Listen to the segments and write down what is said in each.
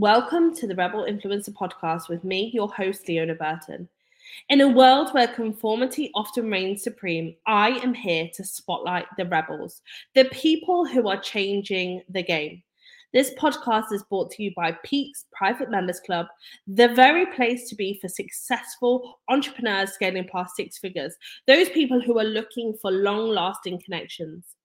Welcome to the Rebel Influencer Podcast with me, your host, Leona Burton. In a world where conformity often reigns supreme, I am here to spotlight the rebels, the people who are changing the game. This podcast is brought to you by Peakes Private Members Club, the very place to be for successful entrepreneurs scaling past six figures, those people who are looking for long lasting connections.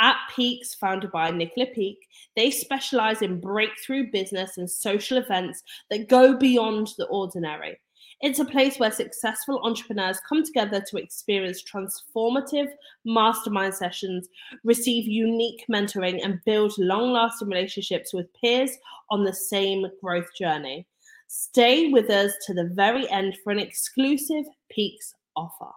At Peakes, founded by Nicola Peake, they specialize in breakthrough business and social events that go beyond the ordinary. It's a place where successful entrepreneurs come together to experience transformative mastermind sessions, receive unique mentoring, and build long lasting relationships with peers on the same growth journey. Stay with us to the very end for an exclusive Peakes offer.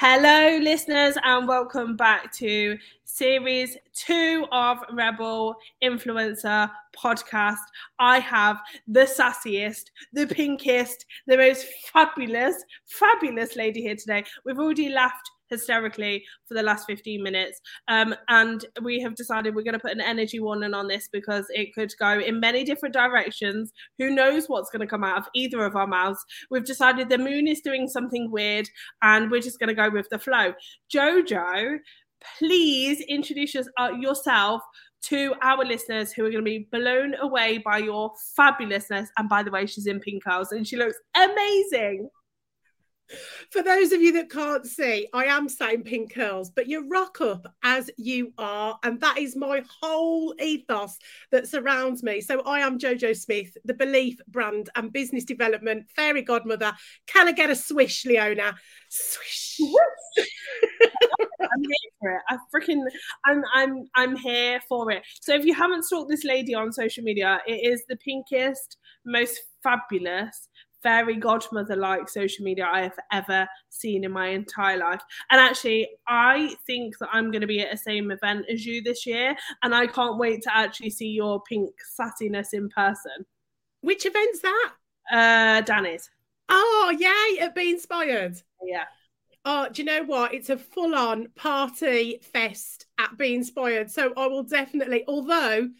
Hello, listeners, and welcome back to series two of Rebel Influencer podcast. I have the sassiest, the pinkest, the most fabulous, fabulous lady here today. We've already laughed hysterically for the last 15 minutes. Um, and we have decided we're going to put an energy warning on this because it could go in many different directions. Who knows what's going to come out of either of our mouths? We've decided the moon is doing something weird and we're just going to go with the flow. Jojo, please introduce uh, yourself to our listeners who are going to be blown away by your fabulousness. And by the way, she's in pink curls and she looks amazing. For those of you that can't see, I am saying pink curls, but you rock up as you are. And that is my whole ethos that surrounds me. So I am Jojo Smith, the belief brand and business development fairy godmother. Can I get a swish, Leona? Swish. I'm here for it. I freaking I'm I'm I'm here for it. So if you haven't stalked this lady on social media, it is the pinkest, most fabulous fairy godmother like social media I have ever seen in my entire life. And actually, I think that I'm going to be at the same event as you this year, and I can't wait to actually see your pink sassiness in person. Which event's that? Uh, Dani's. Oh, yay! At Be Inspired. Yeah. Oh, do you know what? It's a full on party fest at Be Inspired. So I will definitely, although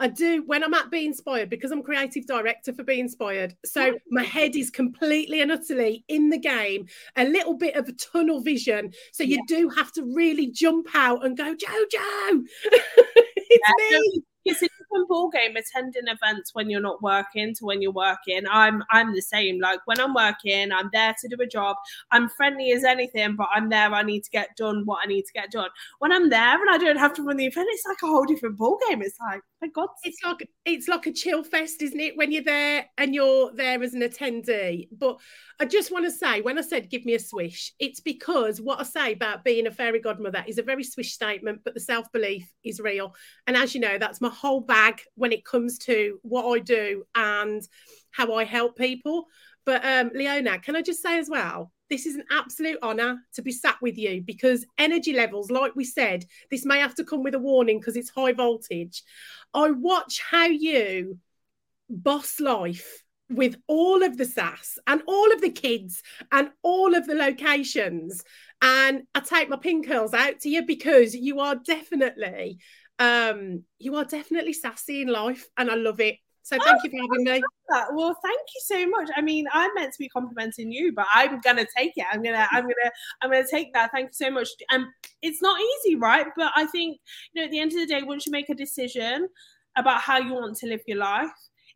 I do, when I'm at Be Inspired, because I'm creative director for Be Inspired, so my head is completely and utterly in the game, a little bit of a tunnel vision. So you yeah. do have to really jump out and go, Jojo, it's yeah. me ball game attending events when you're not working to when you're working. I'm I'm the same. Like when I'm working, I'm there to do a job. I'm friendly as anything, but I'm there. I need to get done what I need to get done. When I'm there and I don't have to run the event, it's like a whole different ball game. It's like, my God, it's like it's like a chill fest, isn't it? When you're there and you're there as an attendee. But I just want to say, when I said give me a swish, it's because what I say about being a fairy godmother is a very swish statement, but the self belief is real. And as you know, that's my whole bag when it comes to what I do and how I help people. But um, Leona, can I just say as well, this is an absolute honor to be sat with you because energy levels, like we said, this may have to come with a warning because it's high voltage. I watch how you boss life with all of the sass and all of the kids and all of the locations. And I take my pink curls out to you because you are definitely, um, you are definitely sassy in life, and I love it. So thank oh, you for having me. Well, thank you so much. I mean, I'm meant to be complimenting you, but I'm gonna take it. I'm gonna, I'm gonna, I'm gonna take that. Thank you so much. And um, it's not easy, right? But I think you know, at the end of the day, once you make a decision about how you want to live your life,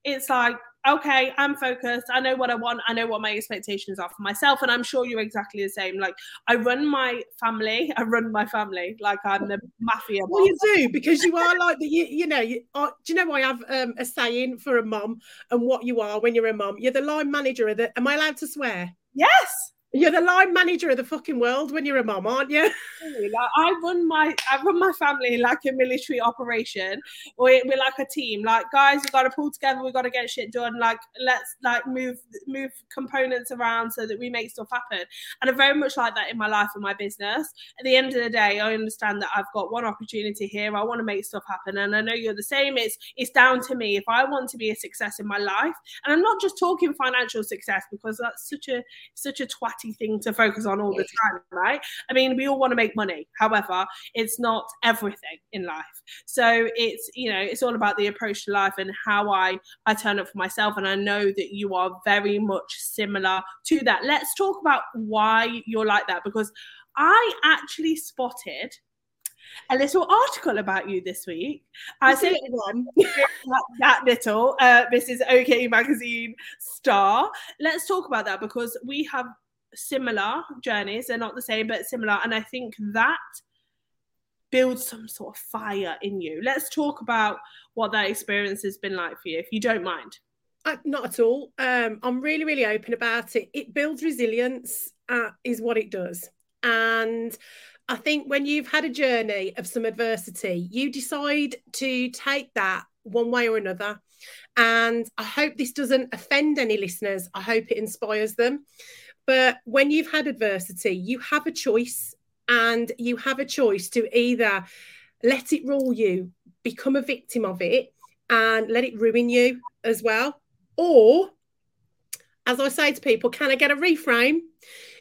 it's like okay, I'm focused. I know what I want. I know what my expectations are for myself. And I'm sure you're exactly the same. Like, I run my family. I run my family like I'm the mafia. Well, you do because you are like the, you, you know, you are, do you know I have um, a saying for a mom and what you are when you're a mom? You're the line manager of the, am I allowed to swear? Yes. You're the line manager of the fucking world when you're a mom, aren't you? Like I run my I run my family like a military operation. We're, we're like a team. Like guys, we got to pull together. We got to get shit done. Like let's like move move components around so that we make stuff happen. And I'm very much like that in my life and my business. At the end of the day, I understand that I've got one opportunity here. I want to make stuff happen, and I know you're the same. It's it's down to me if I want to be a success in my life, and I'm not just talking financial success because that's such a such a twat thing to focus on all the time, right? I mean, we all want to make money. However, it's not everything in life. So it's, you know, it's all about the approach to life and how I I turn up for myself. And I know that you are very much similar to that. Let's talk about why you're like that because I actually spotted a little article about you this week. I said one that, that little uh, Mrs. OK magazine star. Let's talk about that because we have similar journeys. They're not the same, but similar. And I think that builds some sort of fire in you. Let's talk about what that experience has been like for you, if you don't mind. Uh, not at all. Um, I'm really, really open about it. It builds resilience, uh, is what it does. And I think when you've had a journey of some adversity, you decide to take that one way or another. And I hope this doesn't offend any listeners. I hope it inspires them. But when you've had adversity, you have a choice, and you have a choice to either let it rule you, become a victim of it, and let it ruin you as well. Or, as I say to people, can I get a reframe?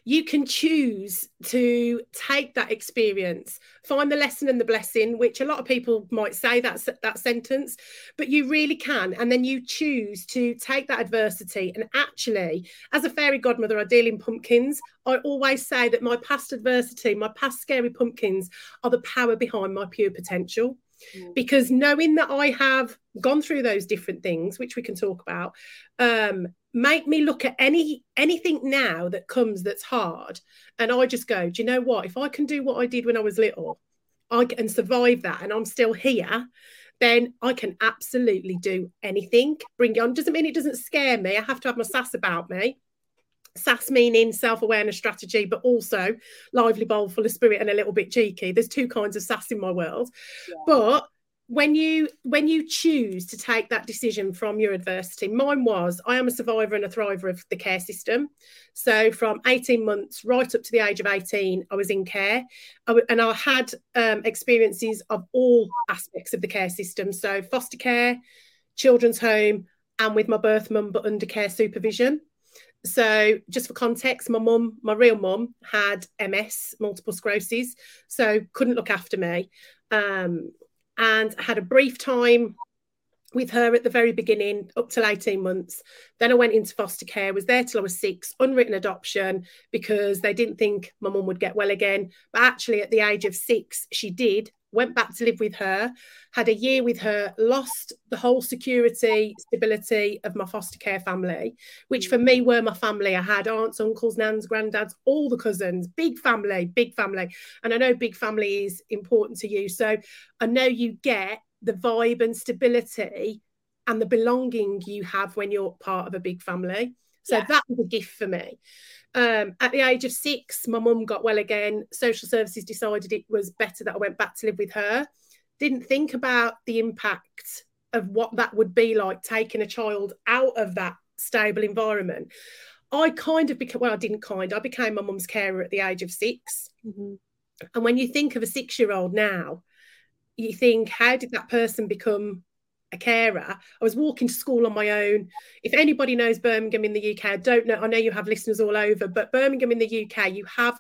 You can choose to take that experience, find the lesson and the blessing, which a lot of people might say that's that sentence, but you really can. And then you choose to take that adversity. And actually, as a fairy godmother, I deal in pumpkins. I always say that my past adversity, my past scary pumpkins are the power behind my pure potential. Mm. Because knowing that I have gone through those different things, which we can talk about, um, make me look at any anything now that comes that's hard and i just go do you know what? If i can do what i did when i was little i can survive that and i'm still here then i can absolutely do anything. Bring it on. Doesn't mean it doesn't scare me. I have to have my sass about me sass meaning self-awareness strategy but also lively bold full of spirit and a little bit cheeky. There's two kinds of sass in my world. Yeah. but when you when you choose to take that decision from your adversity mine was i am a survivor and a thriver of the care system. So from 18 months right up to the age of 18 i was in care. And i had um, experiences of all aspects of the care system. So foster care children's home and with my birth mum but under care supervision so just for context my mum my real mum had ms multiple sclerosis so couldn't look after me um, and had a brief time with her at the very beginning, up till 18 months. Then I went into foster care, was there till I was six, unwritten adoption, because they didn't think my mum would get well again. But actually, at the age of six, she did went back to live with her, had a year with her, lost the whole security, stability of my foster care family, which for me were my family. I had aunts, uncles, nans, granddads, all the cousins, big family, big family. And I know big family is important to you. So I know you get the vibe and stability and the belonging you have when you're part of a big family. So yeah. that was a gift for me. Um, at the age of six, my mum got well again. Social services decided it was better that I went back to live with her. Didn't think about the impact of what that would be like taking a child out of that stable environment. I kind of became, well, I didn't kind, I became my mum's carer at the age of 6 mm-hmm. And when you think of a six year old now, you think, how did that person become a carer. I was walking to school on my own. If anybody knows Birmingham in the UK, I don't know. I know you have listeners all over, but Birmingham in the UK, you have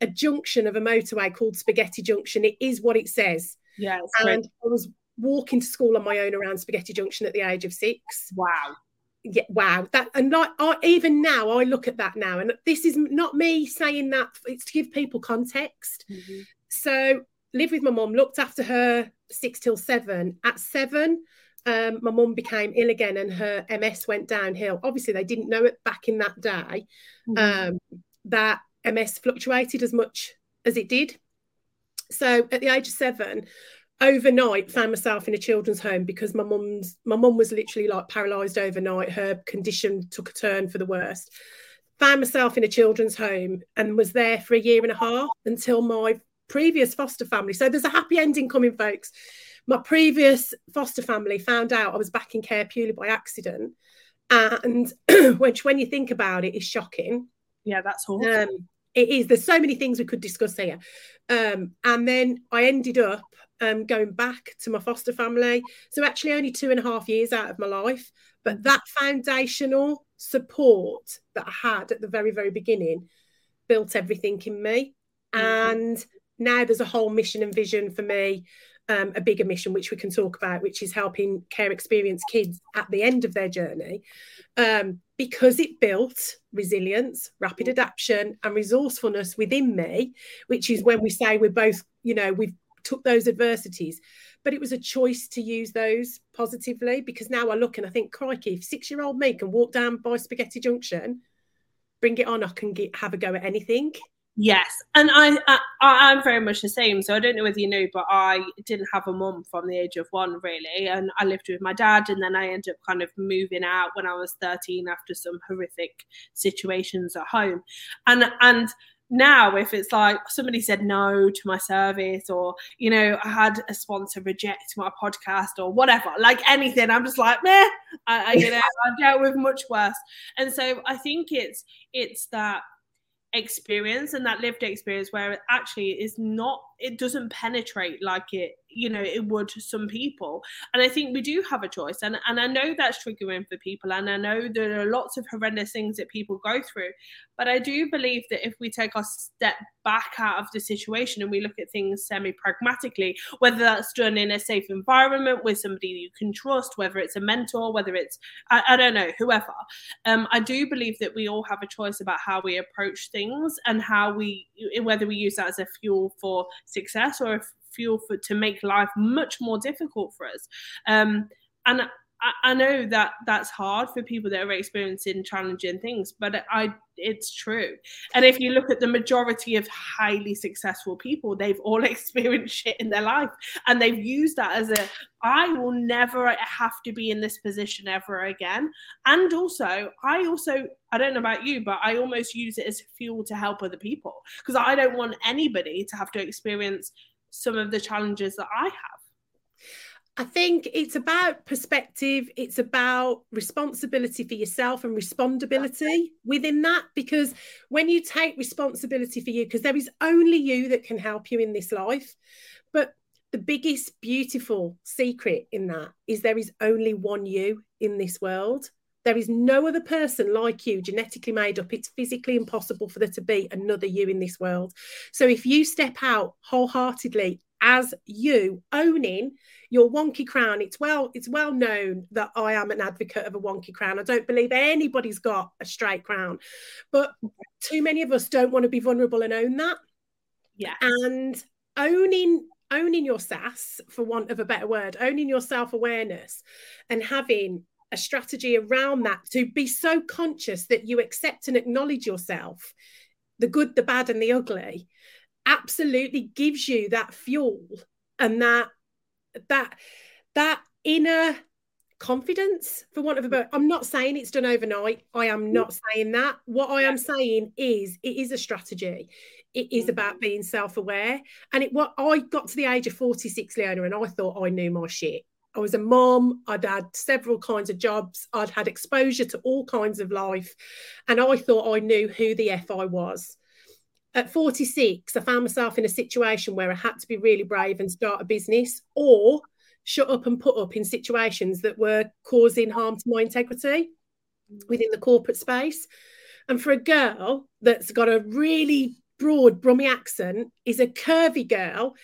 a junction of a motorway called Spaghetti Junction. It is what it says. Yes. And right. I was walking to school on my own around Spaghetti Junction at the age of six. Wow. Yeah, wow. That and like I, even now, I look at that now, and this is not me saying that. It's to give people context. Mm-hmm. So, live with my mom, looked after her six till seven. At seven, um, my mum became ill again and her MS went downhill. Obviously, they didn't know it back in that day mm-hmm. um, that MS fluctuated as much as it did. So at the age of seven, overnight found myself in a children's home because my mum's my mum was literally like paralyzed overnight. Her condition took a turn for the worst. Found myself in a children's home and was there for a year and a half until my previous foster family. So there's a happy ending coming, folks my previous foster family found out I was back in care purely by accident. And which, when you think about it, is shocking. Yeah, that's awful. Um, it is. There's so many things we could discuss here. Um, and then I ended up um, going back to my foster family. So actually, only two and a half years out of my life. But that foundational support that I had at the very, very beginning built everything in me. Mm-hmm. And now there's a whole mission and vision for me, um, a bigger mission, which we can talk about, which is helping care experience kids at the end of their journey. Um, because it built resilience, rapid adaptation, and resourcefulness within me, which is when we say we're both, you know, we've took those adversities. But it was a choice to use those positively because now I look and I think, crikey, if six year old me can walk down by Spaghetti Junction, bring it on, I can get, have a go at anything. Yes, and I, I am very much the same. So I don't know whether you know, but I didn't have a mum from the age of one really, and I lived with my dad, and then I ended up kind of moving out when I was 13 after some horrific situations at home, and and now if it's like somebody said no to my service or you know i had a sponsor reject my podcast or whatever like anything i'm just like meh I, I you know i dealt with much worse and so i think it's it's that experience and that lived experience where it actually is not it doesn't penetrate like it you know it would some people. And i think we do have a choice and and i know that's triggering for people and i know there are lots of horrendous things that people go through but i do believe that if we take a step back out of the situation and we look at things semi pragmatically whether that's done in a safe environment with somebody you can trust whether it's a mentor whether it's i, I don't know whoever um, i do believe that we all have a choice about how we approach things and how we whether we use that as a fuel for success or a fuel for to make life much more difficult for us. Um, and I, I know that that's hard for people that are experiencing challenging things, but I it's true. And if you look at the majority of highly successful people, they've all experienced shit in their life, and they've used that as a I will never have to be in this position ever again. And also, I also I don't know about you, but I almost use it as fuel to help other people because I don't want anybody to have to experience some of the challenges that I have. I think it's about perspective, it's about responsibility for yourself and responsibility within that. Because when you take responsibility for you, because there is only you that can help you in this life. But the biggest beautiful secret in that is there is only one you in this world. There is no other person like you, genetically made up. It's physically impossible for there to be another you in this world. So if you step out wholeheartedly as you owning your wonky crown it's well it's well known that i am an advocate of a wonky crown i don't believe anybody's got a straight crown but too many of us don't want to be vulnerable and own that yeah and owning owning your sass for want of a better word owning your self-awareness and having a strategy around that to be so conscious that you accept and acknowledge yourself the good the bad and the ugly absolutely gives you that fuel and that that that inner confidence for want of a better i'm not saying it's done overnight. I am not mm. saying that. What i am saying is it is a strategy. It is mm. about being self-aware. And it what i got to the age of 46 leona and i thought i knew my shit I was a mom. I'd had several kinds of jobs. I'd had exposure to all kinds of life. And I thought I knew who the F I was at 46, I found myself in a situation where I had to be really brave and start a business or shut up and put up in situations that were causing harm to my integrity within the corporate space. And for a girl that's got a really broad Brummy accent, is a curvy girl,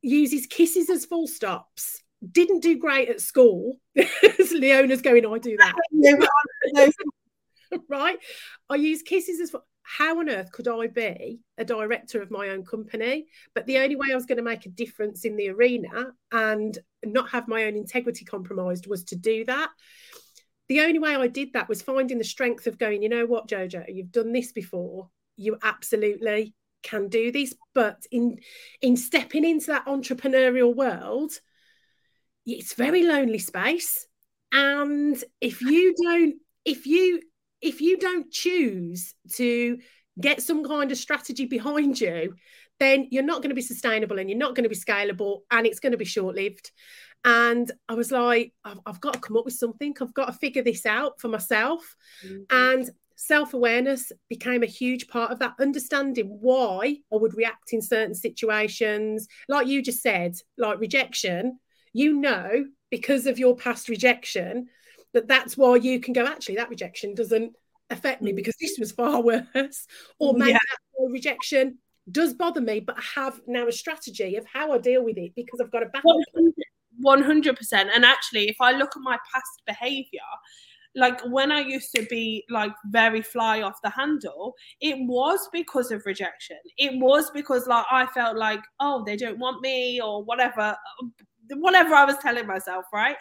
uses kisses as full stops, didn't do great at school. Leona's going, oh, I do that. right? I use kisses as full how on earth could I be a director of my own company? But the only way I was going to make a difference in the arena and not have my own integrity compromised was to do that. The only way I did that was finding the strength of going, you know what, Jojo, you've done this before. You absolutely can do this. But in in stepping into that entrepreneurial world, it's very lonely space. And if you don't, if you if you don't choose to get some kind of strategy behind you, then you're not going to be sustainable and you're not going to be scalable and it's going to be short lived. And I was like, I've, I've, got to come up with something. I've got to figure this out for myself. Mm-hmm. And self awareness became a huge part of that, understanding why I would react in certain situations. Like you just said, like rejection, you know, because of your past rejection, that that's why you can go actually that rejection doesn't affect me mm. because this was far worse, or maybe yeah. rejection does bother me, but I have now a strategy of how I deal with it because I've got a backup. 100%. And actually, if I look at my past behavior, like when I used to be like very fly off the handle, it was because of rejection. It was because like I felt like, oh, they don't want me or whatever whatever I was telling myself, right?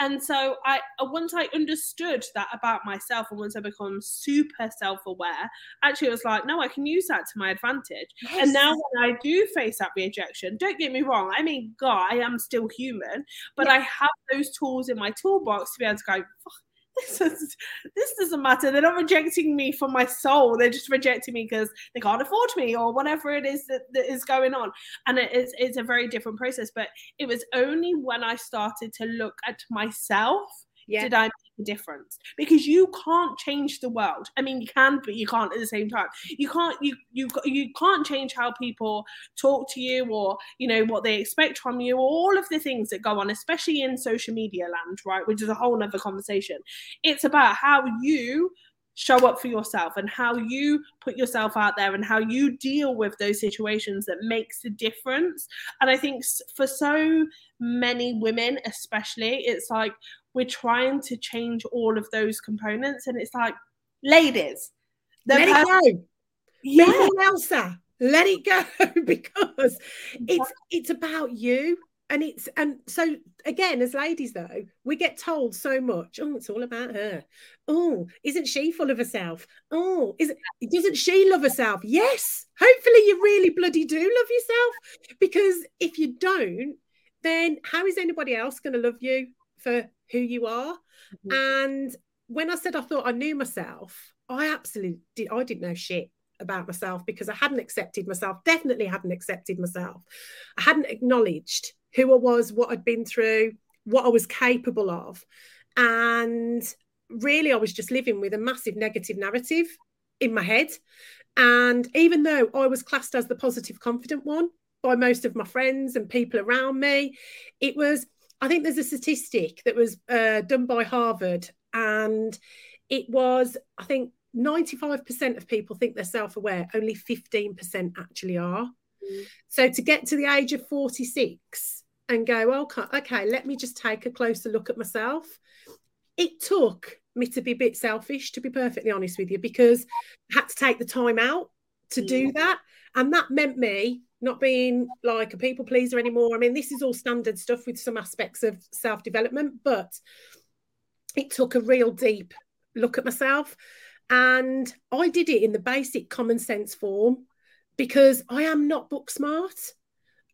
And so I uh, once I understood that about myself and once I become super self-aware, actually I was like, no, I can use that to my advantage. Yes. And now when I do face that rejection, don't get me wrong, I mean, God, I am still human, but yeah. I have those tools in my toolbox to be able to go, this, is, this doesn't matter. They're not rejecting me for my soul. They're just rejecting me because they can't afford me or whatever it is that, that is going on. And it is, it's a very different process. But it was only when I started to look at myself yeah. did I make a difference? Because you can't change the world. I mean, you can, but you can't at the same time. You can't you you you can't change how people talk to you or you know what they expect from you. All of the things that go on, especially in social media land, right? Which is a whole other conversation. It's about how you show up for yourself and how you put yourself out there and how you deal with those situations that makes a difference and i think for so many women especially it's like we're trying to change all of those components. And it's like, ladies, let it go. Yeah. Elsa, let it go because it's it's about you. And it's and so again, as ladies though, we get told so much. Oh, it's all about her. Oh, isn't she full of herself? Oh, is it doesn't she love herself? Yes. Hopefully you really bloody do love yourself. Because if you don't, then how is anybody else going to love you for who you are. Mm-hmm. And when I said I thought I knew myself, I absolutely did. I didn't know shit about myself because I hadn't accepted myself, definitely hadn't accepted myself. I hadn't acknowledged who I was, what I'd been through, what I was capable of. And really, I was just living with a massive negative narrative in my head. And even though I was classed as the positive, confident one by most of my friends and people around me, it was I think there's a statistic that was uh, done by Harvard, and it was, I think, 95% of people think they're self aware, only 15% actually are. Mm. So to get to the age of 46 and go, okay, okay, let me just take a closer look at myself, it took me to be a bit selfish, to be perfectly honest with you, because I had to take the time out to do mm. that. And that meant me not being like a people pleaser anymore. I mean, this is all standard stuff with some aspects of self development, but it took a real deep look at myself. And I did it in the basic common sense form because I am not book smart.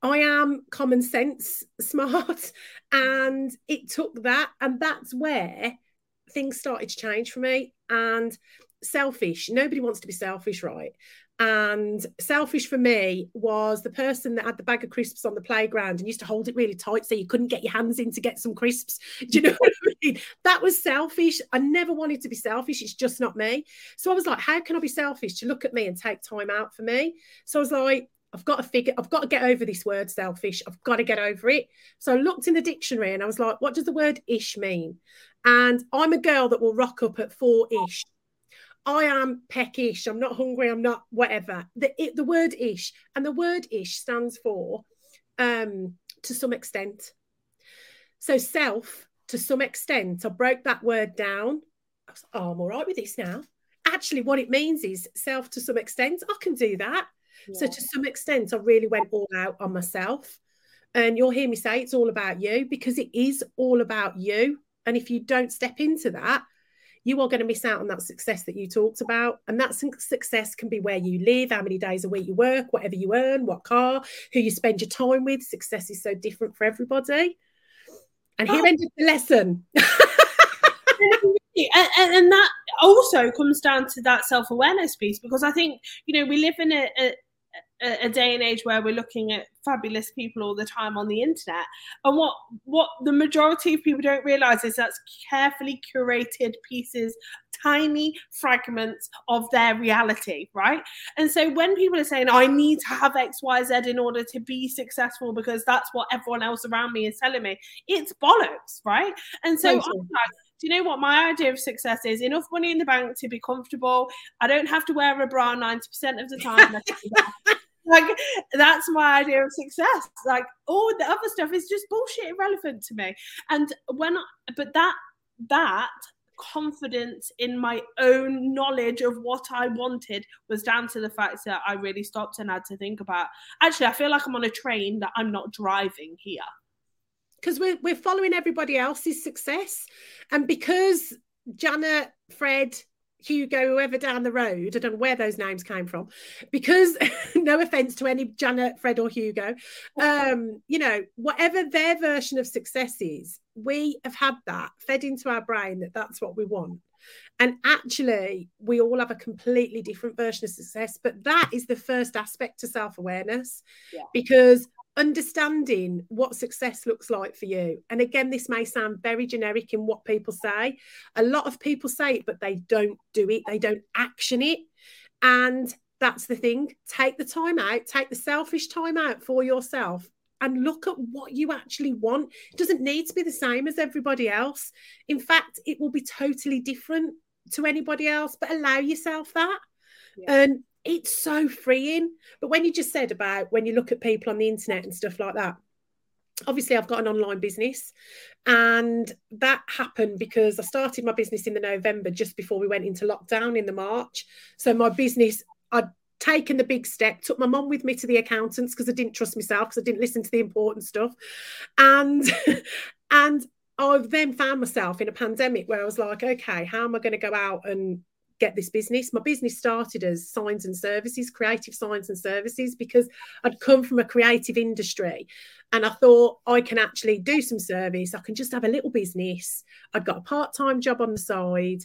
I am common sense smart. And it took that. And that's where things started to change for me. And selfish, nobody wants to be selfish, right? And selfish for me was the person that had the bag of crisps on the playground and used to hold it really tight so you couldn't get your hands in to get some crisps. Do you know what I mean? That was selfish. I never wanted to be selfish. It's just not me. So I was like, how can I be selfish to look at me and take time out for me? So I was like, I've got to figure, I've got to get over this word selfish. I've got to get over it. So I looked in the dictionary and I was like, what does the word ish mean? And I'm a girl that will rock up at four ish I am peckish. I'm not hungry. I'm not whatever. The it, the word ish and the word ish stands for um, to some extent. So self to some extent. I broke that word down. I was, oh, I'm all right with this now. Actually, what it means is self to some extent. I can do that. Yeah. So to some extent, I really went all out on myself. And you'll hear me say it's all about you because it is all about you. And if you don't step into that, you are going to miss out on that success that you talked about. And that success can be where you live, how many days a week you work, whatever you earn, what car, who you spend your time with. Success is so different for everybody. And here oh. ended the lesson. and, and, that also comes down to that self-awareness piece because i think you know we live in a, a, a, day and age where we're looking at fabulous people all the time on the internet and what what the majority of people don't realize is that's carefully curated pieces tiny fragments of their reality right and so when people are saying i need to have xyz in order to be successful because that's what everyone else around me is telling me it's bollocks right and so do you know what my idea of success is? Enough money in the bank to be comfortable. I don't have to wear a bra 90% of the time. like that's my idea of success. Like all the other stuff is just bullshit irrelevant to me. And when but that that confidence in my own knowledge of what I wanted was down to the fact that I really stopped and had to think about actually I feel like I'm on a train that I'm not driving here because we're, we're following everybody else's success and because Janet Fred Hugo, whoever down the road, I don't know where those names came from, because no offense to any Janet, Fred, or Hugo, um, you know, whatever their version of success is, we have had that fed into our brain that that's what we want. And actually, we all have a completely different version of success. But that is the first aspect to self awareness yeah. because understanding what success looks like for you. And again, this may sound very generic in what people say. A lot of people say it, but they don't do it, they don't action it. And that's the thing. Take the time out, take the selfish time out for yourself and look at what you actually want. It doesn't need to be the same as everybody else. In fact, it will be totally different to anybody else, but allow yourself that. Yeah. And it's so freeing. But when you just said about when you look at people on the internet and stuff like that, obviously I've got an online business and that happened because I started my business in the November just before we went into lockdown in the March. So my business I'd taken the big step, took my mom with me to the accountants because I didn't trust myself because I didn't listen to the important stuff. And and I've then found myself in a pandemic where I was like, okay, how am I going to go out and get this business. My business started as signs and services, creative signs and services, because I'd come from a creative industry and I thought I can actually do some service. I can just have a little business. I'd got a part time job on the side.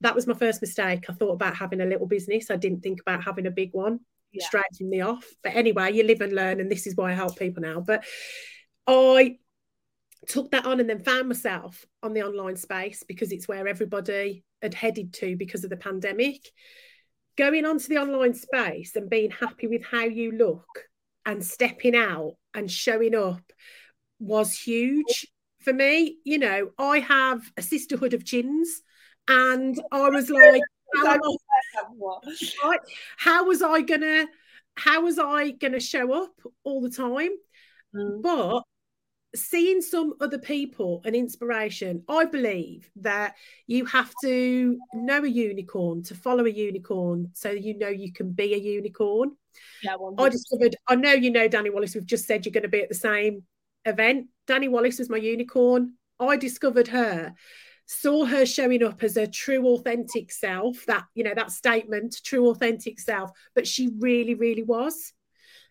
That was my first mistake. I thought about having a little business. I didn't think about having a big one yeah. straight from the off. But anyway, you live and learn, and this is why I help people now. But I took that on and then found myself on the online space because it's where everybody had headed to because of the pandemic. Going onto the online space and being happy with how you look and stepping out and showing up was huge for me. You know, I have a sisterhood of chins, and I was like, how, how was I gonna how was I gonna show up all the time? Mm. But seeing some other people an inspiration i believe that you have to know a unicorn to follow a unicorn so you know you can be a unicorn. Yeah i discovered i know you know dani wallace we've just said you're going to be at the same event. Dani wallace was my unicorn. I discovered her saw her showing up as a true authentic self that you know that statement true authentic self but she really really was.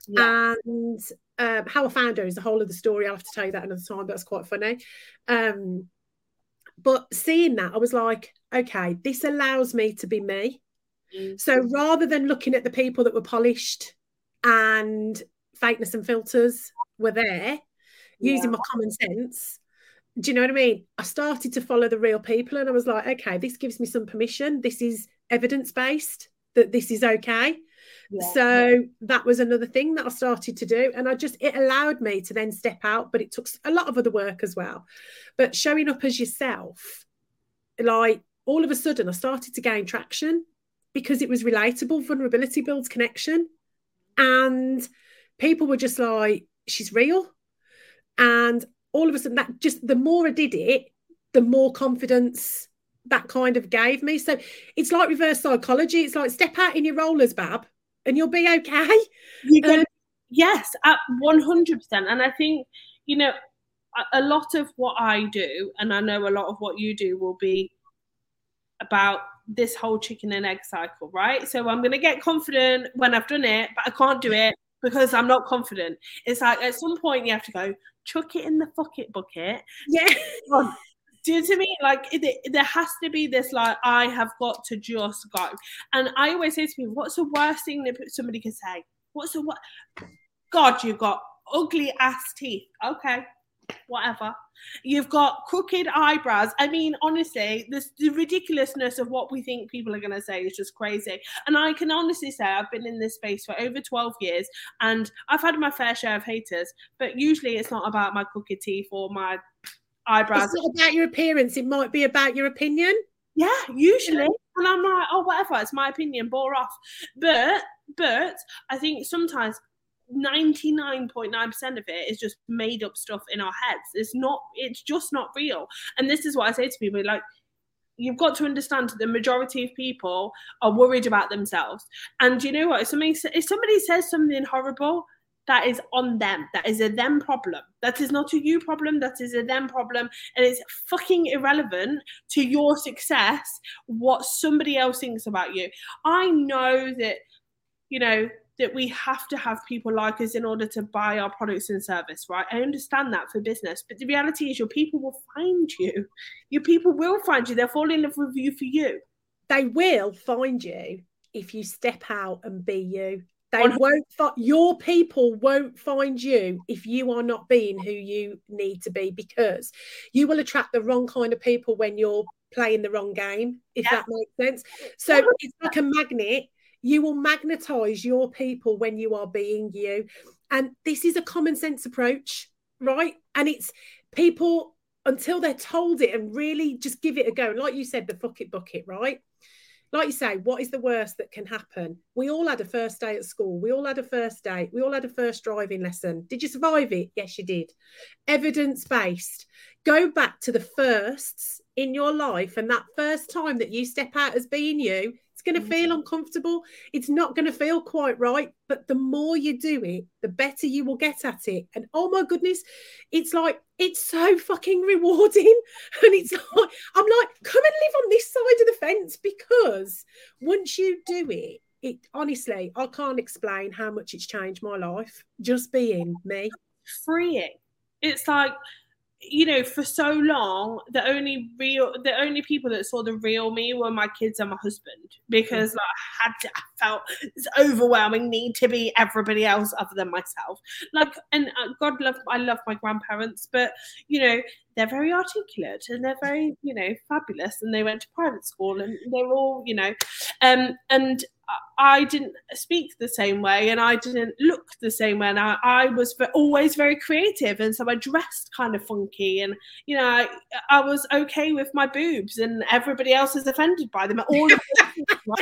Yeah. and um, how I found her is the whole other story. I'll have to tell you that another time. That's quite funny. Um, but seeing that, I was like, okay, this allows me to be me. Mm-hmm. So rather than looking at the people that were polished and fakeness and filters were there, yeah. using my common sense, do you know what I mean? I started to follow the real people and I was like, okay, this gives me some permission. This is evidence based that this is okay. So that was another thing that I started to do. And I just, it allowed me to then step out, but it took a lot of other work as well. But showing up as yourself, like all of a sudden, I started to gain traction because it was relatable. Vulnerability builds connection. And people were just like, she's real. And all of a sudden, that just the more I did it, the more confidence that kind of gave me. So it's like reverse psychology. It's like step out in your rollers, Bab, and you'll be okay. Um, yes, at one hundred percent. And I think you know a, a lot of what I do, and I know a lot of what you do, will be about this whole chicken and egg cycle, right? So I'm going to get confident when I've done it, but I can't do it because I'm not confident. It's like at some point you have to go chuck it in the fuck it bucket. Yeah. Do you know what I mean? Like it, there has to be this like I have got to just go. And I always say to people, what's the worst thing that somebody can say? What's the what? God, you've got ugly ass teeth. Okay, whatever. You've got crooked eyebrows. I mean, honestly, this, the ridiculousness of what we think people are going to say is just crazy. And I can honestly say I've been in this space for over 12 years and I've had my fair share of haters, but usually it's not about my crooked teeth or my eyebrows. It's not about your appearance. It might be about your opinion. Yeah, usually. And I'm like, oh, whatever. It's my opinion. Bore off. But, but I think sometimes 99.9% of it is just made up stuff in our heads. It's not, it's just not real. And this is what I say to people like, you've got to understand that the majority of people are worried about themselves. And you know what? If somebody, if somebody says something horrible, that is on them. That is a them problem. That is not a you problem. That is a them problem. And it's fucking irrelevant to your success what somebody else thinks about you. I know that, you know, that we have to have people like us in order to buy our products and service, right? I understand that for business, but the reality is your people will find you. Your people will find you. They'll fall in love with you for you. They will find you if you step out and be you. They won't fi- your people won't find you if you are not being who you need to be because you will attract the wrong kind of people when you're playing the wrong game, if yeah. that makes sense. So it's like a magnet you will magnetize your people when you are being you. And this is a common sense approach, right? And it's people until they're told it and really just give it a go. Like you said, the fuck it bucket, right? Like you say, what is the worst that can happen? We all had a first day at school. We all had a first day. We all had a first driving lesson. Did you survive it? Yes, you did. Evidence based. Go back to the firsts in your life and that first time that you step out as being you it's going to mm. feel uncomfortable. It's not going to feel quite right. But the more you do it, the better you will get at it. And oh my goodness, it's like, it's so fucking rewarding. And it's like, I'm like, come and live on this side of the fence because once you do it, it honestly, I can't explain how much it's changed my life just being me. Freeing. It's like, you know, for so long, the only real, the only people that saw the real me were my kids and my husband because like, I had to, I felt this overwhelming need to be everybody else other than myself. Like, and uh, God love, I love my grandparents, but you know, they're very articulate and they're very, you know, fabulous, and they went to private school and they're all, you know, um, and I didn't speak the same way and I didn't look the same way. And I, I was always very creative. And so I dressed kind of funky. And, you know, I, I was okay with my boobs and everybody else is offended by them. All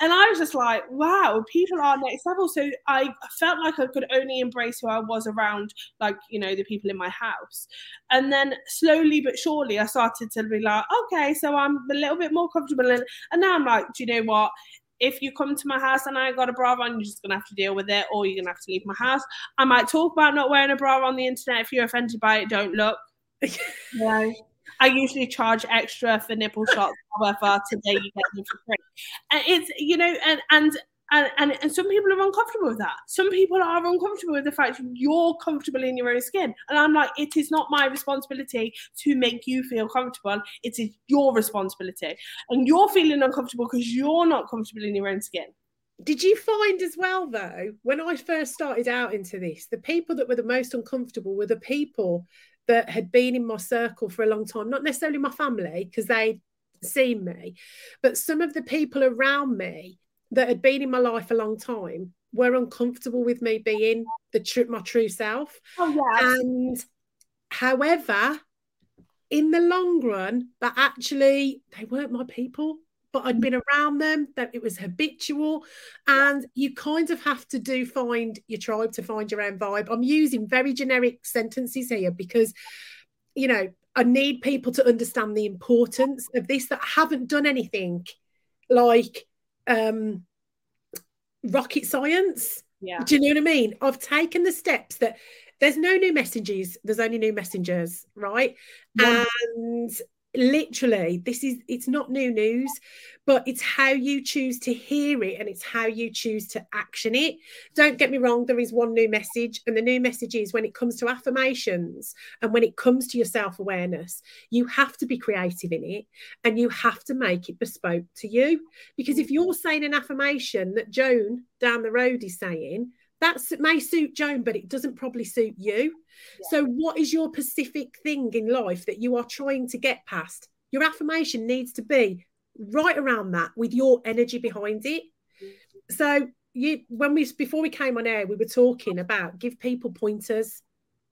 and I was just like, wow, people are next level. So I felt like I could only embrace who I was around, like, you know, the people in my house. And then slowly but surely, I started to be like, okay, so I'm a little bit more comfortable. And, and now I'm like, do you know what? If you come to my house and I got a bra on, you're just gonna have to deal with it, or you're gonna have to leave my house. I might talk about not wearing a bra on the internet. If you're offended by it, don't look. yeah. I usually charge extra for nipple shots. However, today you get them for free. And it's you know, and and and, and, and some people are uncomfortable with that. Some people are uncomfortable with the fact you're comfortable in your own skin. And I'm like, it is not my responsibility to make you feel comfortable. It is your responsibility. And you're feeling uncomfortable because you're not comfortable in your own skin. Did you find as well, though, when I first started out into this, the people that were the most uncomfortable were the people that had been in my circle for a long time, not necessarily my family, because they'd seen me, but some of the people around me that had been in my life a long time were uncomfortable with me being the tr- my true self. Oh, yeah. And however, in the long run, but actually they weren't my people. But I'd mm-hmm. been around them, that it was habitual. And you kind of have to do find your tribe to find your own vibe. I'm using very generic sentences here because, you know, I need people to understand the importance of this that haven't done anything like um, rocket science. Yeah. Do you know what I mean? I've taken the steps that there's no new messages, there's only new messengers, right? Yeah. And literally this is it's not new news but it's how you choose to hear it and it's how you choose to action it. Don't get me wrong there is one new message and the new message is when it comes to affirmations and when it comes to your self-awareness you have to be creative in it and you have to make it bespoke to you. Because if you're saying an affirmation that joan down the road is saying that may suit Joan, but it doesn't probably suit you. Yeah. So, what is your specific thing in life that you are trying to get past? Your affirmation needs to be right around that with your energy behind it. Mm-hmm. So, you when we before we came on air, we were talking about give people pointers.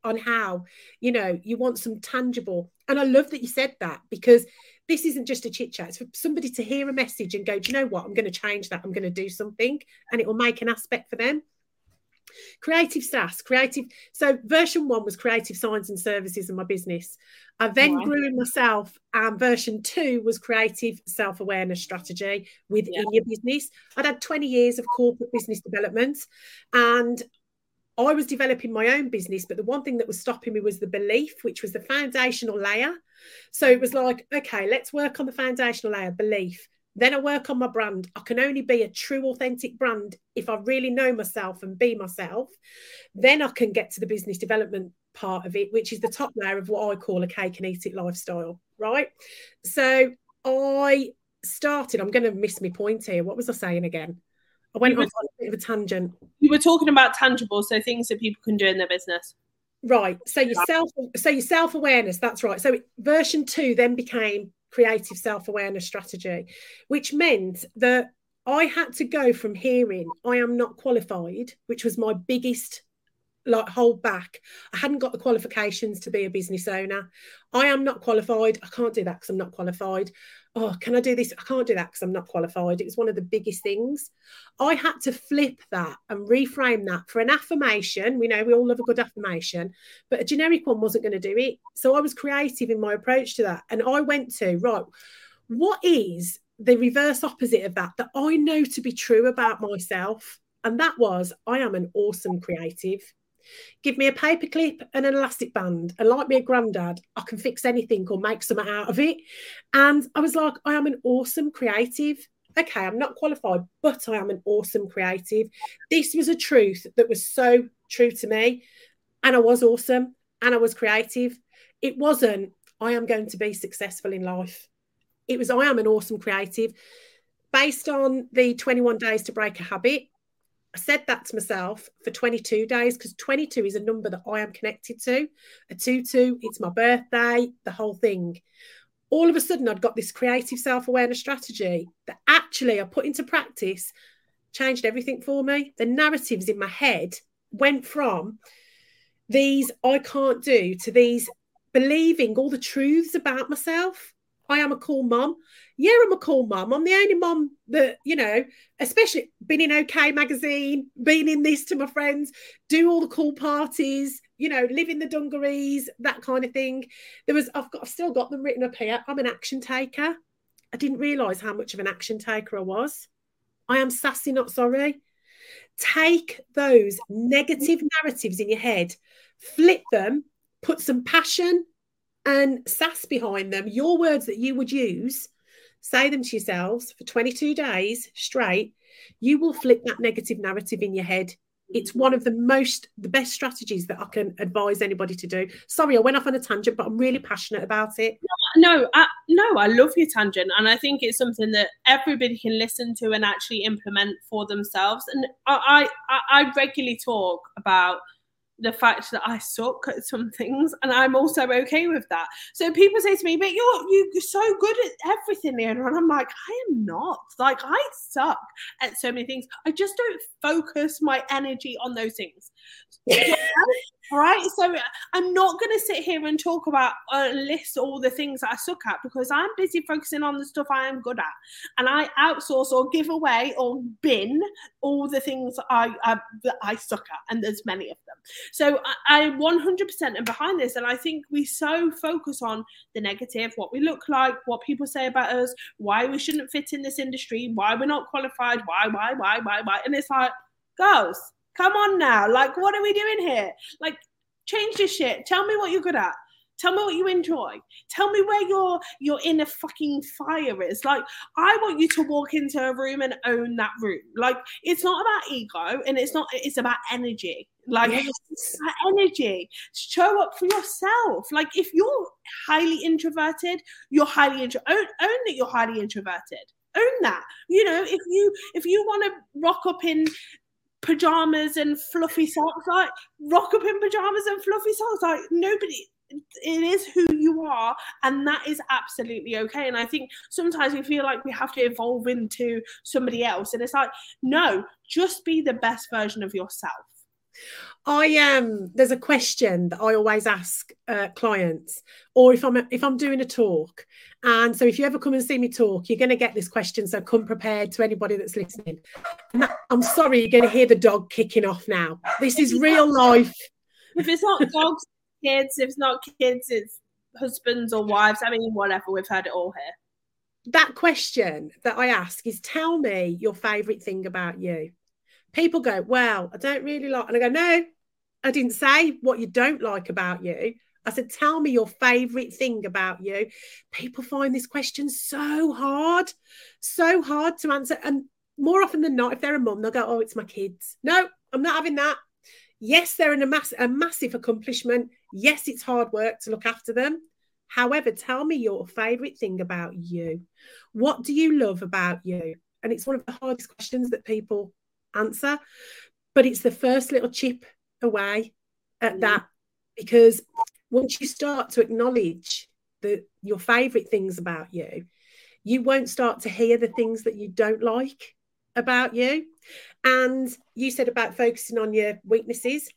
on how, you know, you want some tangible. And I love that you said that because this isn't just a chit chat. It's for somebody to hear a message and go, do you know what? I'm going to change that. I'm going to do something. And it will make an aspect for them. Creative Sass, creative. So version one was creative science and services in my business. I then wow. grew in myself, and version two was creative self awareness strategy within yeah. your business. I'd had 20 years of corporate business development, and I was developing my own business, but the one thing that was stopping me was the belief, which was the foundational layer. So it was like, okay, let's work on the foundational layer, belief. Then I work on my brand. I can only be a true, authentic brand if I really know myself and be myself. Then I can get to the business development part of it, which is the top layer of what I call a cake and eat it lifestyle, right? So I started, I'm going to miss my point here. What was I saying again? I went on a bit of a tangent. You were talking about tangible, so things that people can do in their business. Right. So your self, so your self awareness. That's right. So version two then became creative self awareness strategy, which meant that I had to go from hearing I am not qualified, which was my biggest like hold back. I hadn't got the qualifications to be a business owner. I am not qualified. I can't do that because I'm not qualified. Oh, can I do this? I can't do that because I'm not qualified. It was one of the biggest things. I had to flip that and reframe that for an affirmation. We know we all love a good affirmation, but a generic one wasn't going to do it. So I was creative in my approach to that. And I went to, right, what is the reverse opposite of that that I know to be true about myself? And that was, I am an awesome creative. Give me a paperclip and an elastic band, and like me a granddad, I can fix anything or make something out of it. And I was like, I am an awesome creative. Okay, I'm not qualified, but I am an awesome creative. This was a truth that was so true to me. And I was awesome and I was creative. It wasn't, I am going to be successful in life. It was, I am an awesome creative. Based on the 21 days to break a habit, I said that to myself for 22 days because 22 is a number that I am connected to. A 2 2, it's my birthday, the whole thing. All of a sudden, I'd got this creative self awareness strategy that actually I put into practice, changed everything for me. The narratives in my head went from these I can't do to these believing all the truths about myself. I am a cool mom yeah, I'm a cool mum. I'm the only mum that, you know, especially been in OK magazine, been in this to my friends, do all the cool parties, you know, live in the dungarees, that kind of thing. There was, I've got, I've still got them written up here. I'm an action taker. I didn't realize how much of an action taker I was. I am sassy, not sorry. Take those negative narratives in your head, flip them, put some passion and sass behind them, your words that you would use say them to yourselves for 22 days straight, you will flip that negative narrative in your head. It's one of the most, the best strategies that I can advise anybody to do. Sorry, I went off on a tangent, but I'm really passionate about it. No, I, no, I love your tangent, and I think it's something that everybody can listen to and actually implement for themselves. And I, I, I regularly talk about the fact that I suck at some things, and I'm also okay with that. So people say to me, "But you're you're so good at everything, Leona," and I'm like, "I am not. Like I suck at so many things. I just don't focus my energy on those things." right? So I'm not going to sit here and talk about uh, list all the things that I suck at because I'm busy focusing on the stuff I am good at, and I outsource or give away or bin all the things I uh, that I suck at, and there's many of them. So I, I 100% am behind this, and I think we so focus on the negative, what we look like, what people say about us, why we shouldn't fit in this industry, why we're not qualified, why, why, why, why, why, and it's like, girls Come on now. Like, what are we doing here? Like, change your shit. Tell me what you're good at. Tell me what you enjoy. Tell me where your your inner fucking fire is. Like, I want you to walk into a room and own that room. Like, it's not about ego and it's not, it's about energy. Like yes. energy. Show up for yourself. Like if you're highly introverted, you're highly intro own, own that you're highly introverted. Own that. You know, if you if you want to rock up in pajamas and fluffy socks. Like rock up in pajamas and fluffy socks. Like nobody it is who you are and that is absolutely okay and i think sometimes we feel like we have to evolve into somebody else and it's like no just be the best version of yourself I um there's a question that I always ask uh, clients, or if I'm if I'm doing a talk, and so if you ever come and see me talk, you're going to get this question. So come prepared to anybody that's listening. That, I'm sorry, you're going to hear the dog kicking off now. This is real life. If it's not dogs, kids. If it's not kids, it's husbands or wives. I mean, whatever. We've heard it all here. That question that I ask is, tell me your favourite thing about you people go, Well, I don't really like, and I go, No, I didn't say what you don't like about you. I said, Tell me your favorite thing about you. People find this question so hard, so hard to answer. And more often than not, if they're a mum, they'll go, Oh, it's my kids. No, I'm not having that. Yes, they're in a, mass- a massive accomplishment. Yes, it's hard work to look after them. However, tell me your favorite thing about you. What do you love about you? And it's one of the hardest questions that people answer, but it's the first little chip away at mm. that because once you start to acknowledge the your favorite things about you, you won't start to hear the things that you don't like about you. And you said about focusing on your weaknesses.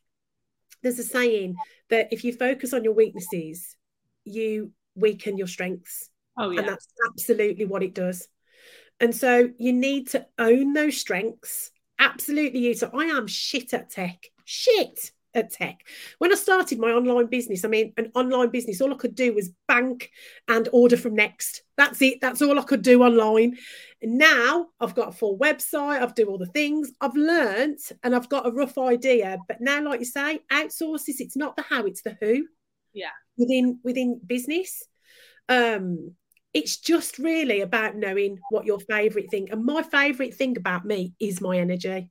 There's a saying that if you focus on your weaknesses, you weaken your strengths. Oh, yeah. And that's absolutely what it does. And so you need to own those strengths absolutely you. So I am shit at tech. Shit at tech. When I started my online business, I mean, an online business, all I could do was bank and order from Next. That's it. That's all I could do online. And now I've got a full website. I've do all the things. I've learned and I've got a rough idea. But now, like you say, outsources. It's not the how, it's the who. Yeah. Within within business. Um, it's just really about knowing what your favorite thing and my favorite thing about me is my energy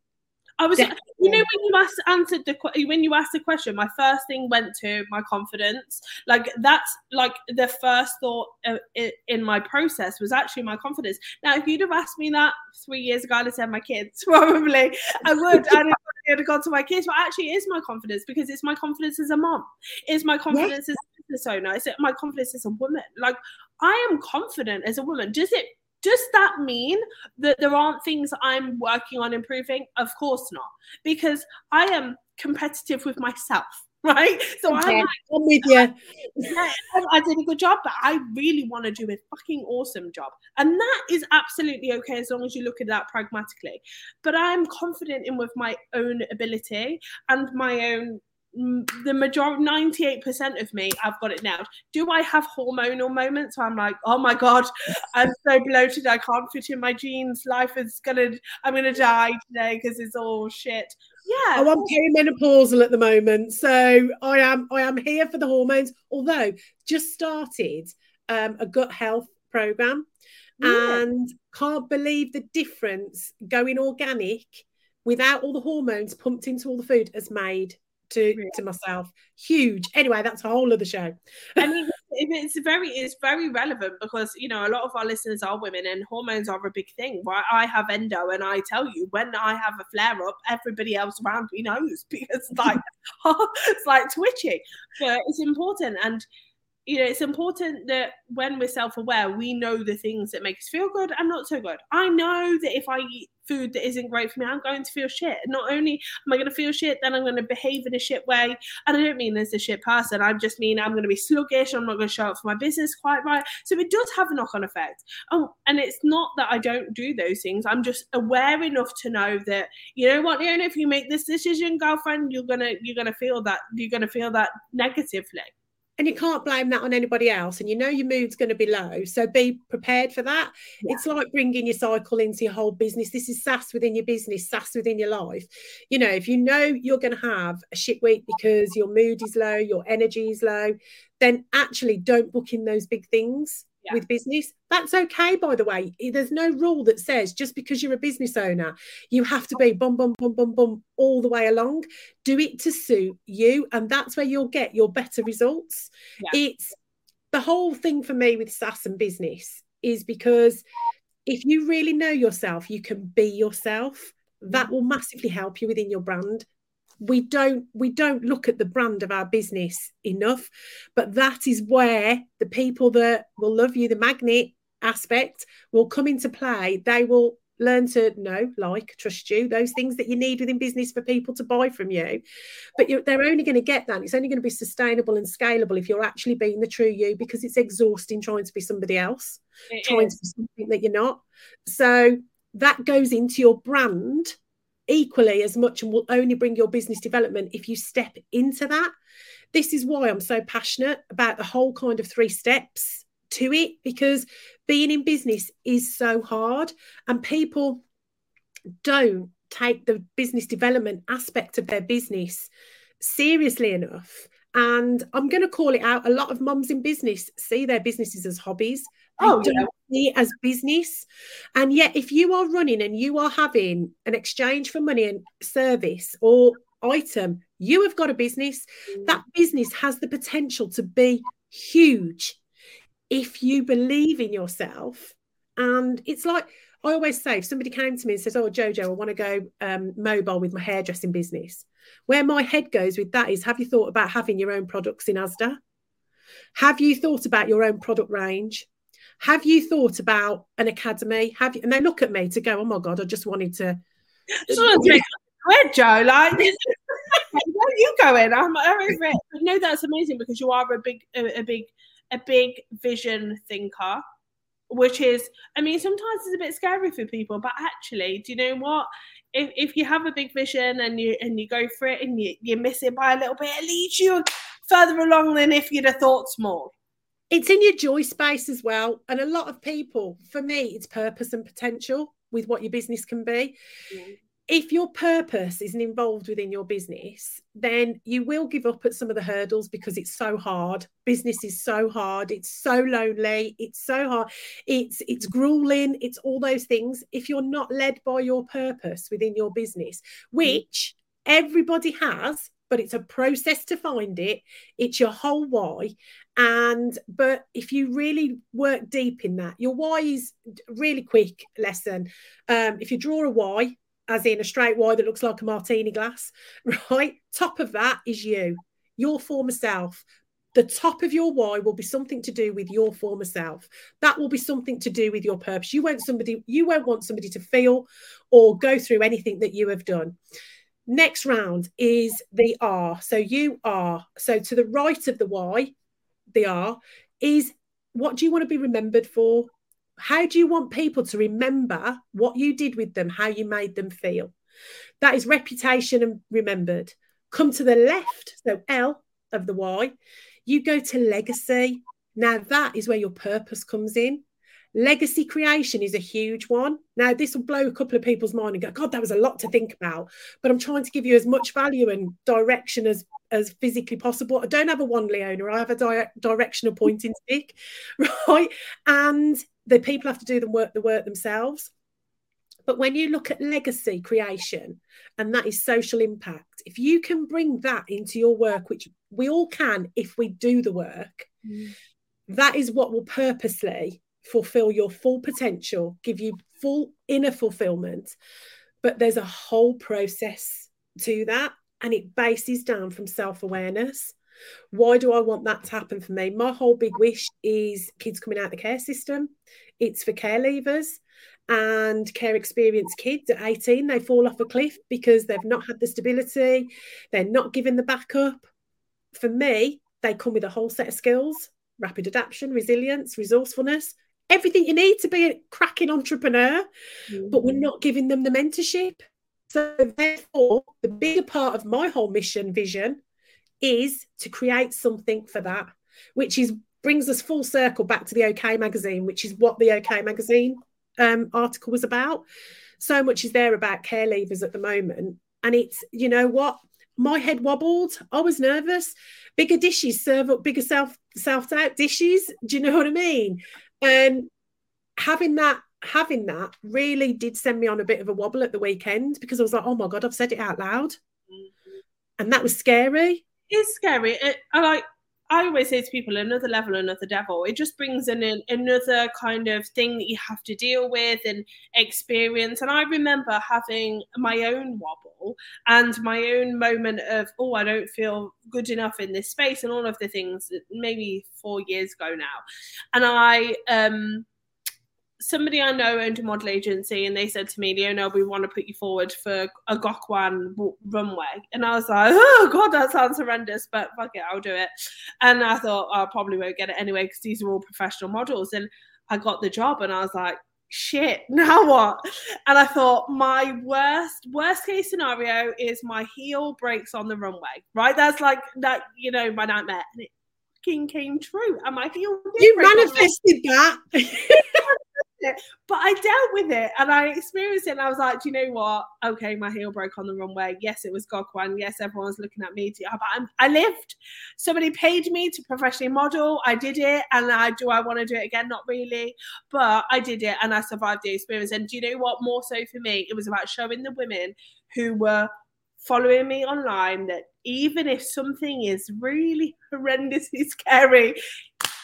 I was, Definitely. you know, when you asked, answered the when you asked the question, my first thing went to my confidence. Like that's like the first thought uh, in my process was actually my confidence. Now, if you'd have asked me that three years ago, I'd have said my kids. Probably, I would. I'd have gone to my kids, but actually, it is my confidence because it's my confidence as a mom. It's my confidence as a business owner. It's my confidence as a woman. Like I am confident as a woman. Does it does that mean that there aren't things I'm working on improving? Of course not, because I am competitive with myself. Right, so okay. I'm, I'm with you. I did a good job, but I really want to do a fucking awesome job, and that is absolutely okay as long as you look at that pragmatically. But I'm confident in with my own ability and my own the majority 98% of me i've got it now do i have hormonal moments where i'm like oh my god i'm so bloated i can't fit in my jeans life is gonna i'm gonna die today because it's all shit yeah oh, i'm perimenopausal at the moment so i am i am here for the hormones although just started um, a gut health program yeah. and can't believe the difference going organic without all the hormones pumped into all the food has made to yeah. to myself. Huge. Anyway, that's a whole other show. I mean, it's very it's very relevant because you know a lot of our listeners are women and hormones are a big thing. Right? I have endo, and I tell you, when I have a flare up, everybody else around me knows because like it's like twitching. But it's important and you know, it's important that when we're self aware, we know the things that make us feel good and not so good. I know that if I eat food that isn't great for me, I'm going to feel shit. Not only am I going to feel shit, then I'm going to behave in a shit way. And I don't mean as a shit person, I just mean I'm going to be sluggish. I'm not going to show up for my business quite right. So it does have a knock on effect. Oh, and it's not that I don't do those things. I'm just aware enough to know that, you know what, Leona, if you make this decision, girlfriend, you're gonna you're gonna feel that you're gonna feel that negatively and you can't blame that on anybody else and you know your mood's going to be low so be prepared for that. Yeah. it's like bringing your cycle into your whole business. This is sass within your business sass within your life. You know if you know you're going to have a shit week because your mood is low your energy is low then actually don't book in those big things yeah. with business. That's okay, by the way. There's no rule that says just because you're a business owner, you have to be bum, bum, bum, bum, bum all the way along. Do it to suit you. And that's where you'll get your better results. Yeah. It's the whole thing for me with Sass and business is because if you really know yourself, you can be yourself. That mm-hmm. will massively help you within your brand we don't we don't look at the brand of our business enough but that is where the people that will love you the magnet aspect will come into play they will learn to know, like, trust you, those things that you need within business for people to buy from you. But they're only going to get that. It's only going to be sustainable and scalable if you're actually being the true you because it's exhausting trying to be somebody else, it trying is. to be something that you're not. So that goes into your brand equally as much and will only bring your business development if you step into that. This is why I'm so passionate about the whole kind of three steps to it because being in business is so hard and people don't take the business development aspect of their business seriously enough. And I'm going to call it out. A lot of mums in business see their businesses as hobbies. They oh, don't yeah. see it as business. And yet, if you are running and you are having an exchange for money and service or item, you have got a business. Mm. That business has the potential to be huge if you believe in yourself. And it's like I always say, if somebody came to me and says, "Oh, Jojo, I want to go um, mobile with my hairdressing business," where my head goes with that is, have you thought about having your own products in Asda? Have you thought about your own product range? Have you thought about an academy? Have you? And they look at me to go, "Oh my god, I just wanted to." Where Joe? Like, where are you going? I'm over it. But no, that's amazing because you are a big, a, a big a big vision thinker which is i mean sometimes it's a bit scary for people but actually do you know what if, if you have a big vision and you and you go for it and you, you miss it by a little bit it leads you further along than if you'd have thought small. It's in your joy space as well. And a lot of people for me it's purpose and potential with what your business can be. Mm if your purpose isn't involved within your business, then you will give up at some of the hurdles because it's so hard. Business is so hard. It's so lonely. It's so hard. It's it's grueling. It's all those things. If you're not led by your purpose within your business, which everybody has, but it's a process to find it. It's your whole why. And but if you really work deep in that, your why is really quick lesson. Um, if you draw a why, as in a straight Y that looks like a martini glass, right? Top of that is you, your former self. The top of your why will be something to do with your former self. That will be something to do with your purpose. You won't somebody, you won't want somebody to feel or go through anything that you have done. Next round is the R. So you are. So to the right of the Y, the R is what do you want to be remembered for? How do you want people to remember what you did with them, how you made them feel? That is reputation and remembered. Come to the left, so L of the Y, you go to legacy. Now, that is where your purpose comes in. Legacy creation is a huge one. Now, this will blow a couple of people's mind and go, God, that was a lot to think about. But I'm trying to give you as much value and direction as, as physically possible. I don't have a one Leona, I have a di- directional pointing stick, right? And the people have to do the work the work themselves. But when you look at legacy creation and that is social impact if you can bring that into your work which we all can if we do the work mm. that is what will purposely fulfill your full potential give you full inner fulfillment. But there's a whole process to that and it bases down from self-awareness why do I want that to happen for me? My whole big wish is kids coming out the care system. It's for care leavers and care experienced kids at 18. They fall off a cliff because they've not had the stability, they're not given the backup. For me, they come with a whole set of skills rapid adaptation, resilience, resourcefulness, everything you need to be a cracking entrepreneur, mm-hmm. but we're not giving them the mentorship. So, therefore, the bigger part of my whole mission vision is to create something for that, which is brings us full circle back to the OK magazine, which is what the OK magazine um, article was about. So much is there about care leavers at the moment, and it's you know what my head wobbled. I was nervous. Bigger dishes serve up bigger self self out dishes. Do you know what I mean? And having that having that really did send me on a bit of a wobble at the weekend because I was like, oh my god, I've said it out loud, mm-hmm. and that was scary is scary. It, I like. I always say to people, another level, another devil. It just brings in an, another kind of thing that you have to deal with and experience. And I remember having my own wobble and my own moment of, oh, I don't feel good enough in this space, and all of the things. Maybe four years ago now, and I um somebody I know owned a model agency and they said to me, Leona, we want to put you forward for a Gok Wan runway. And I was like, oh, God, that sounds horrendous, but fuck it, I'll do it. And I thought, oh, I probably won't get it anyway because these are all professional models. And I got the job and I was like, shit, now what? And I thought, my worst, worst case scenario is my heel breaks on the runway, right? That's like, that, you know, my nightmare. And it fucking came true. And my heel. You manifested that. it. But I dealt with it and I experienced it. And I was like, do you know what? Okay, my heel broke on the runway. Yes, it was Gok Wan. Yes, everyone's looking at me. Too. But I'm, I lived. Somebody paid me to professionally model. I did it. And I do I want to do it again? Not really. But I did it and I survived the experience. And do you know what? More so for me, it was about showing the women who were following me online that even if something is really horrendously scary,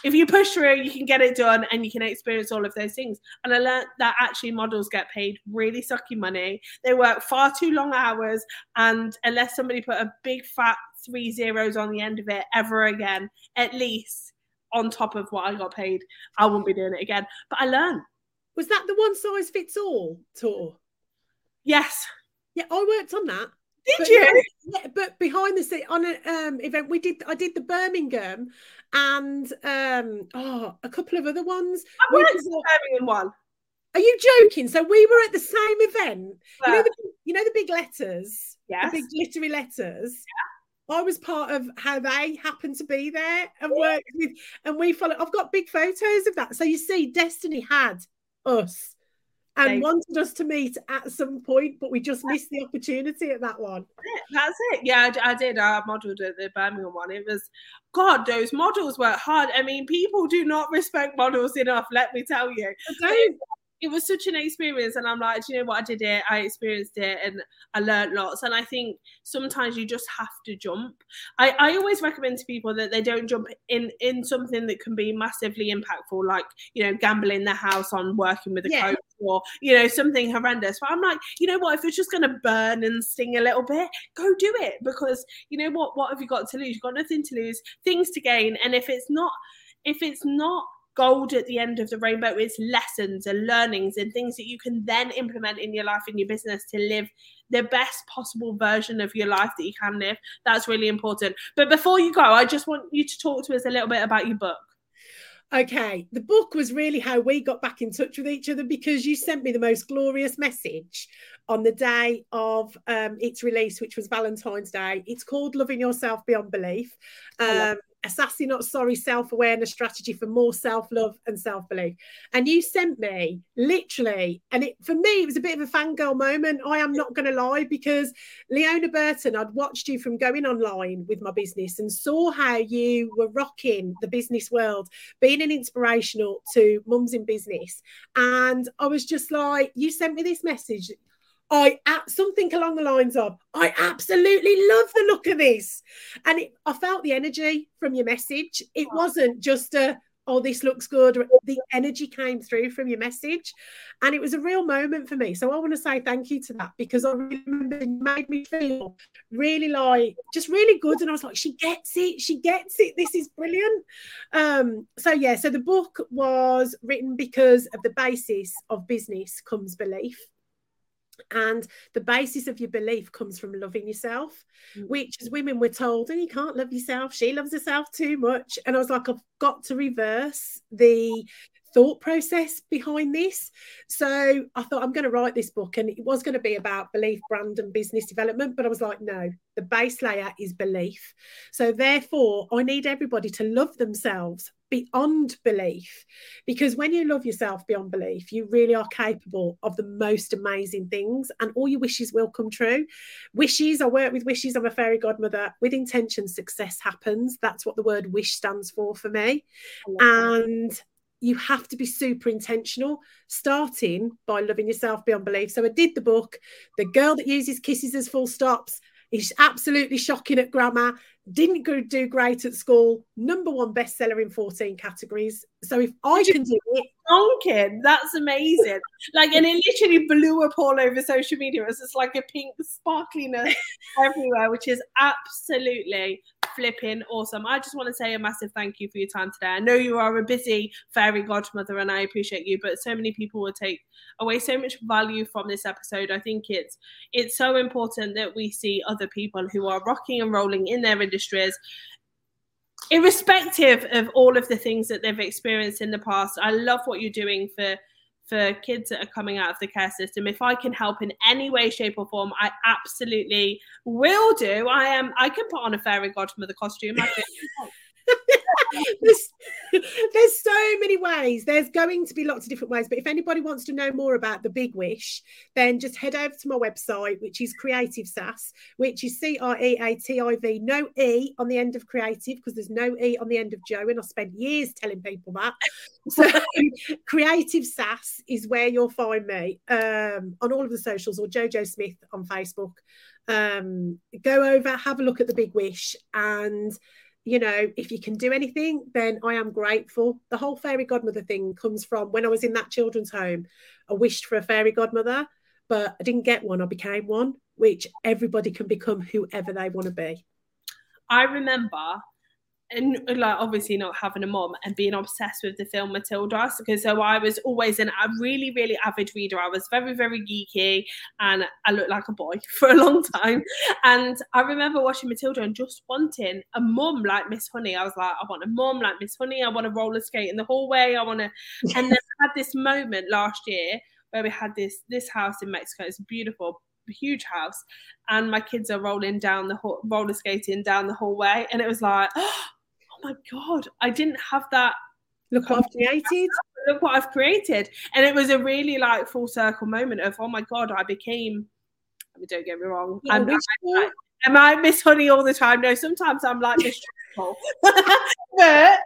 if you push through, you can get it done and you can experience all of those things. And I learned that actually models get paid really sucky money. They work far too long hours. And unless somebody put a big fat three zeros on the end of it ever again, at least on top of what I got paid, I won't be doing it again. But I learned. Was that the one size fits all tour? Yes. Yeah, I worked on that. Did but, you? Yeah, but behind the scene on an um, event, we did. I did the Birmingham and um, oh, a couple of other ones. I worked Birmingham one. Are you joking? So we were at the same event. You know the you know the big letters. Yes. The big glittery letters. Yeah. I was part of how they happened to be there and worked with, and we followed. I've got big photos of that. So you see, Destiny had us and wanted us to meet at some point, but we just missed the opportunity at that one. That's it. Yeah, I, I did. I modelled at the Birmingham one. It was, God, those models work hard. I mean, people do not respect models enough, let me tell you it was such an experience and i'm like you know what? I did it. I experienced it and i learned lots. And i think sometimes you just have to jump. I, I always recommend to people that they don't jump in in something that can be massively impactful like you know gambling the house on working with a yeah. coach or you know something horrendous. But i'm like you know what? If it's just going to burn and sting a little bit go do it because you know what? What have you got to lose? You've got nothing to lose things to gain. And if it's not if it's not gold at the end of the rainbow is lessons and learnings and things that you can then implement in your life in your business to live the best possible version of your life that you can live. That's really important. But before you go, I just want you to talk to us a little bit about your book. Okay, the book was really how we got back in touch with each other because you sent me the most glorious message on the day of um, its release, which was Valentine's Day. It's called Loving Yourself Beyond Belief. Um, a sassy, not sorry self awareness strategy for more self love and self belief. And you sent me literally, and it for me, it was a bit of a fangirl moment. I am not going to lie because Leona Burton, I'd watched you from going online with my business and saw how you were rocking the business world, being an inspirational to mums in business. And I was just like, you sent me this message I something along the lines of, I absolutely love the look of this. And it, I felt the energy from your message. It wasn't just a, oh, this looks good. The energy came through from your message. And it was a real moment for me. So I want to say thank you to that because I remember it made me feel really like just really good. And I was like, she gets it. She gets it. This is brilliant. Um, so yeah, so the book was written because of the basis of business comes belief. And the basis of your belief comes from loving yourself, mm. which as women we're told, oh, you can't love yourself. She loves herself too much. And I was like, I've got to reverse the thought process behind this. So I thought I'm going to write this book, and it was going to be about belief, brand, and business development. But I was like, no, the base layer is belief. So therefore, I need everybody to love themselves beyond belief. Because when you love yourself beyond belief you really are capable of the most amazing things and all your wishes will come true. Wishes i work with wishes i'm a fairy godmother. With intention success happens. That's what the word wish stands for for me. And you have to be super intentional, starting by loving yourself beyond belief. So I did the book, The Girl That Uses Kisses as Full Stops. Is absolutely shocking at grammar, didn't go, do great at school, number one bestseller in 14 categories. So if I can do it. Donkin, that's amazing. Like, and it literally blew up all over social media. It was just like a pink sparkliness everywhere, which is absolutely flipping awesome. I just want to say a massive thank you for your time today. I know you are a busy fairy godmother and I appreciate you, but so many people will take away so much value from this episode. I think it's it's so important that we see other people who are rocking and rolling in their industries irrespective of all of the things that they've experienced in the past. I love what you're doing for for kids that are coming out of the care system if i can help in any way shape or form i absolutely will do. I am i can put on a fairy godmother costume there's, there's so many ways. There's going to be lots of different ways. But if anybody wants to know more about the Big Wish, then just head over to my website, which is Creative Sass, which is C R E A T I V, no E on the end of creative, because there's no E on the end of Joe. And I spent years telling people that. So Creative Sass is where you'll find me um, on all of the socials or Jojo Smith on Facebook. Um, go over, have a look at the Big Wish and you know, if you can do anything, then I am grateful. The whole fairy godmother thing comes from when I was in that children's home. I wished for a fairy godmother, but I didn't get one. I became one, which everybody can become whoever they want to be. I remember and like obviously not having a mom and being obsessed with the film Matilda because so I was always an, a really really avid reader. I was very very geeky and I looked like a boy for a long time. And I remember watching Matilda and just wanting a mum like Miss Honey. I was like, I want a mum like Miss Honey. I want to roller skate in the hallway. I want to. And then I had this moment last year where we had this this house in Mexico. It's a beautiful, huge house, and my kids are rolling down the roller skating down the hallway, and it was like. Oh my god, I didn't have that. Look what I've created. Look what I've created, and it was a really like full circle moment of oh my god, I became. I mean, don't get me wrong. I'm, I, am I Miss Honey all the time? No, sometimes I'm like Miss but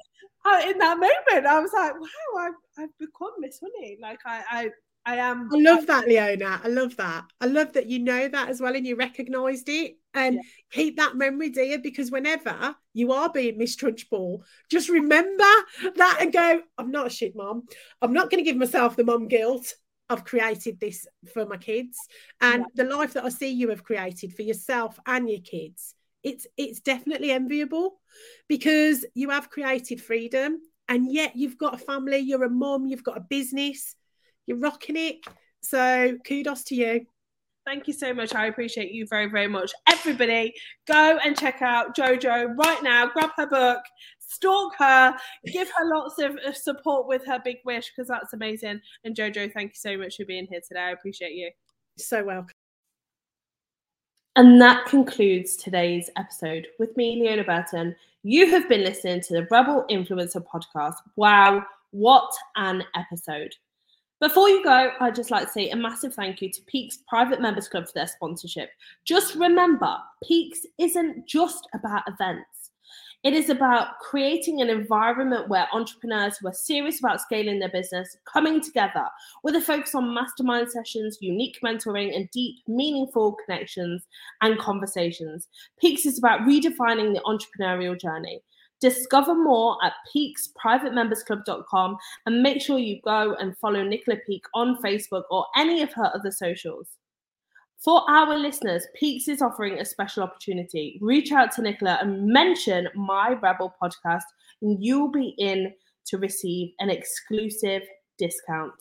uh, in that moment, I was like, wow, I've, I've become Miss Honey. Like I, I I am. I love that, Leona. I love that. I love that you know that as well and you recognised it. And yeah. keep that memory, dear, because whenever you are being Miss Trunchbull, just remember that and go, I'm not a shit mom. I'm not going to give myself the mom guilt. I've created this for my kids. And yeah. the life that I see you have created for yourself and your kids, it's it's definitely enviable because you have created freedom and yet you've got a family, you're a mom, you've got a business you're rocking it. So kudos to you. Thank you so much. I appreciate you very, very much. Everybody, go and check out JoJo right now. Grab her book, stalk her, give her lots of support with her big wish because that's amazing. And JoJo, thank you so much for being here today. I appreciate you. So welcome. And that concludes today's episode with me, Leona Burton. You have been listening to the Rebel Influencer podcast. Wow, what an episode! Before you go, I'd just like to say a massive thank you to Peakes Private Members Club for their sponsorship. Just remember, Peakes isn't just about events. It is about creating an environment where entrepreneurs who are serious about scaling their business coming together with a focus on mastermind sessions, unique mentoring, and deep, meaningful connections and conversations. Peakes is about redefining the entrepreneurial journey. Discover more at peakesprivatemembersclub.com and make sure you go and follow Nicola Peake on Facebook or any of her other socials. For our listeners, Peakes is offering a special opportunity. Reach out to Nicola and mention my Rebel podcast, and you'll be in to receive an exclusive discount.